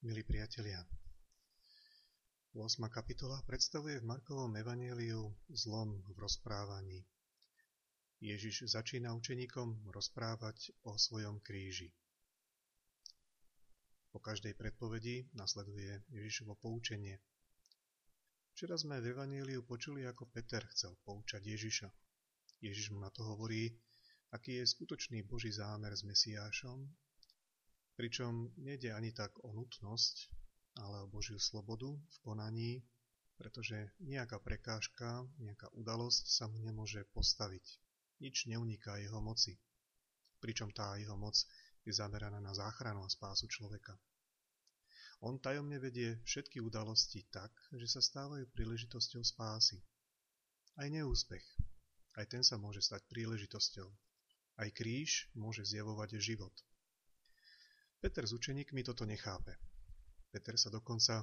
Milí priatelia, 8. kapitola predstavuje v Markovom evaníliu zlom v rozprávaní. Ježiš začína učeníkom rozprávať o svojom kríži. Po každej predpovedi nasleduje Ježišovo poučenie. Včera sme v evaníliu počuli, ako Peter chcel poučať Ježiša. Ježiš mu na to hovorí, aký je skutočný Boží zámer s Mesiášom Pričom nejde ani tak o nutnosť, ale o Božiu slobodu v konaní, pretože nejaká prekážka, nejaká udalosť sa mu nemôže postaviť. Nič neuniká jeho moci. Pričom tá jeho moc je zameraná na záchranu a spásu človeka. On tajomne vedie všetky udalosti tak, že sa stávajú príležitosťou spásy. Aj neúspech, aj ten sa môže stať príležitosťou. Aj kríž môže zjavovať život. Peter s učeníkmi toto nechápe. Peter sa dokonca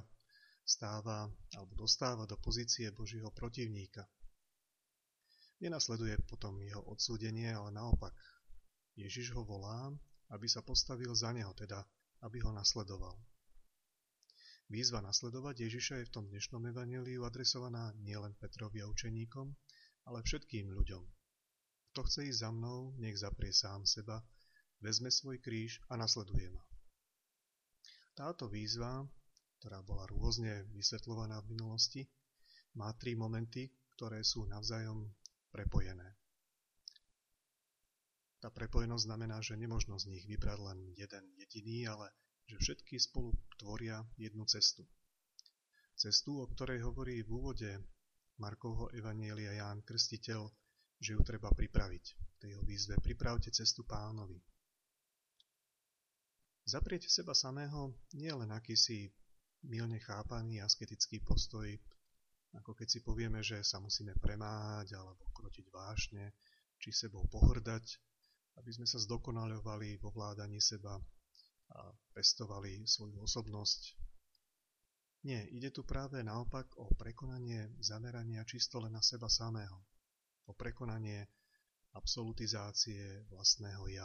stáva alebo dostáva do pozície Božího protivníka. Nenasleduje potom jeho odsúdenie, ale naopak. Ježiš ho volá, aby sa postavil za neho, teda aby ho nasledoval. Výzva nasledovať Ježiša je v tom dnešnom evaníliu adresovaná nielen Petrovi a učeníkom, ale všetkým ľuďom. Kto chce ísť za mnou, nech zaprie sám seba, vezme svoj kríž a nasleduje ma. Táto výzva, ktorá bola rôzne vysvetľovaná v minulosti, má tri momenty, ktoré sú navzájom prepojené. Tá prepojenosť znamená, že nemožno z nich vybrať len jeden jediný, ale že všetky spolu tvoria jednu cestu. Cestu, o ktorej hovorí v úvode Markovho Evanielia Ján Krstiteľ, že ju treba pripraviť. V tej výzve pripravte cestu pánovi. Zaprieť seba samého nie je len akýsi milne chápaný asketický postoj, ako keď si povieme, že sa musíme premáhať alebo krotiť vášne, či sebou pohrdať, aby sme sa zdokonalovali vo vládaní seba a pestovali svoju osobnosť. Nie, ide tu práve naopak o prekonanie zamerania čisto len na seba samého, o prekonanie absolutizácie vlastného ja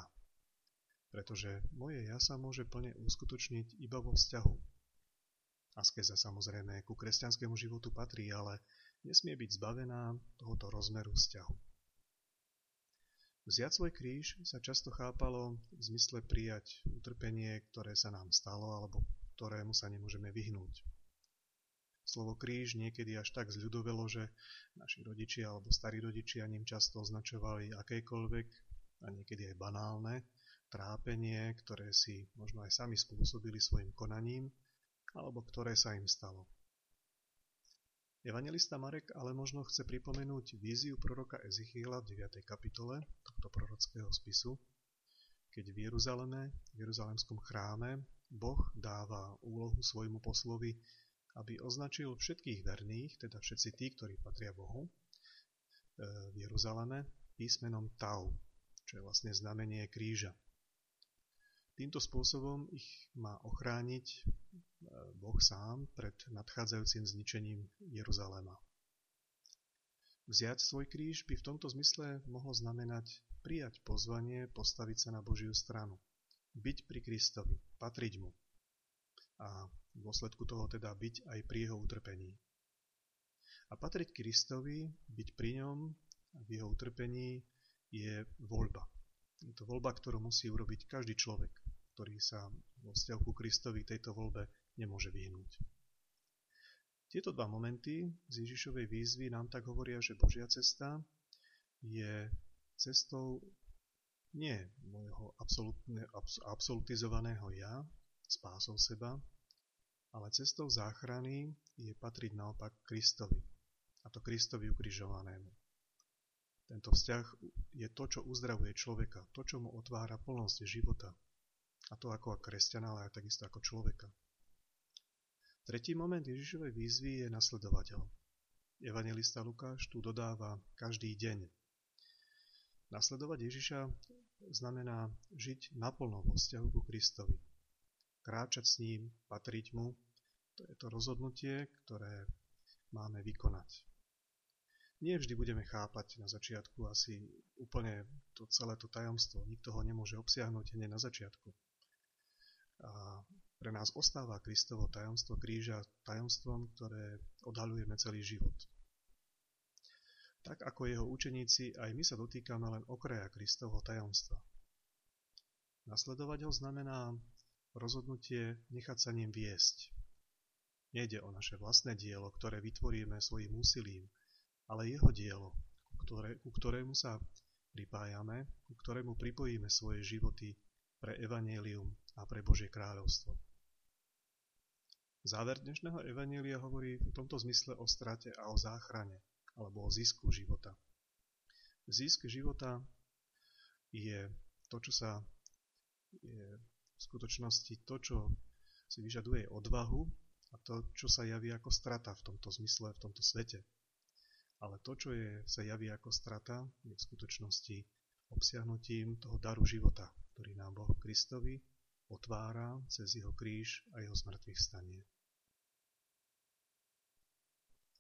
pretože moje ja sa môže plne uskutočniť iba vo vzťahu. Askeza samozrejme ku kresťanskému životu patrí, ale nesmie byť zbavená tohoto rozmeru vzťahu. Vziať svoj kríž sa často chápalo v zmysle prijať utrpenie, ktoré sa nám stalo alebo ktorému sa nemôžeme vyhnúť. Slovo kríž niekedy až tak zľudovelo, že naši rodičia alebo starí rodičia ním často označovali akékoľvek a niekedy aj banálne trápenie, ktoré si možno aj sami spôsobili svojim konaním, alebo ktoré sa im stalo. Evangelista Marek ale možno chce pripomenúť víziu proroka Ezichiela v 9. kapitole tohto prorockého spisu, keď v Jeruzaleme, v Jeruzalemskom chráme, Boh dáva úlohu svojmu poslovi, aby označil všetkých verných, teda všetci tí, ktorí patria Bohu, e, v Jeruzaleme písmenom Tau, čo je vlastne znamenie kríža. Týmto spôsobom ich má ochrániť e, Boh sám pred nadchádzajúcim zničením Jeruzalema. Vziať svoj kríž by v tomto zmysle mohlo znamenať prijať pozvanie postaviť sa na Božiu stranu, byť pri Kristovi, patriť mu a v dôsledku toho teda byť aj pri jeho utrpení. A patriť Kristovi, byť pri ňom v jeho utrpení je voľba. Je to voľba, ktorú musí urobiť každý človek, ktorý sa vo vzťahu ku Kristovi tejto voľbe nemôže vyhnúť. Tieto dva momenty z Ježišovej výzvy nám tak hovoria, že Božia cesta je cestou nie môjho absolutizovaného ja, spásou seba, ale cestou záchrany je patriť naopak Kristovi, a to Kristovi ukrižovanému. Tento vzťah je to, čo uzdravuje človeka, to, čo mu otvára plnosť života. A to ako kresťana, ale aj takisto ako človeka. Tretí moment Ježišovej výzvy je nasledovať ho. Evangelista Lukáš tu dodáva každý deň. Nasledovať Ježiša znamená žiť naplno vo vzťahu ku Kristovi. Kráčať s ním, patriť mu, to je to rozhodnutie, ktoré máme vykonať nie vždy budeme chápať na začiatku asi úplne to celé to tajomstvo. Nikto ho nemôže obsiahnuť hneď na začiatku. A Pre nás ostáva Kristovo tajomstvo kríža tajomstvom, ktoré odhalujeme celý život. Tak ako jeho učeníci, aj my sa dotýkame len okraja Kristovho tajomstva. Nasledovať ho znamená rozhodnutie nechať sa ním viesť. Nejde o naše vlastné dielo, ktoré vytvoríme svojim úsilím, ale jeho dielo, ktoré, ku ktorému sa pripájame, ku ktorému pripojíme svoje životy pre evanílium a pre Božie kráľovstvo. Záver dnešného evanília hovorí v tomto zmysle o strate a o záchrane alebo o zisku života. Zisk života je to, čo sa je v skutočnosti to, čo si vyžaduje odvahu a to, čo sa javí ako strata v tomto zmysle, v tomto svete. Ale to, čo je, sa javí ako strata, je v skutočnosti obsiahnutím toho daru života, ktorý nám Boh Kristovi otvára cez jeho kríž a jeho zmrtvých stanie.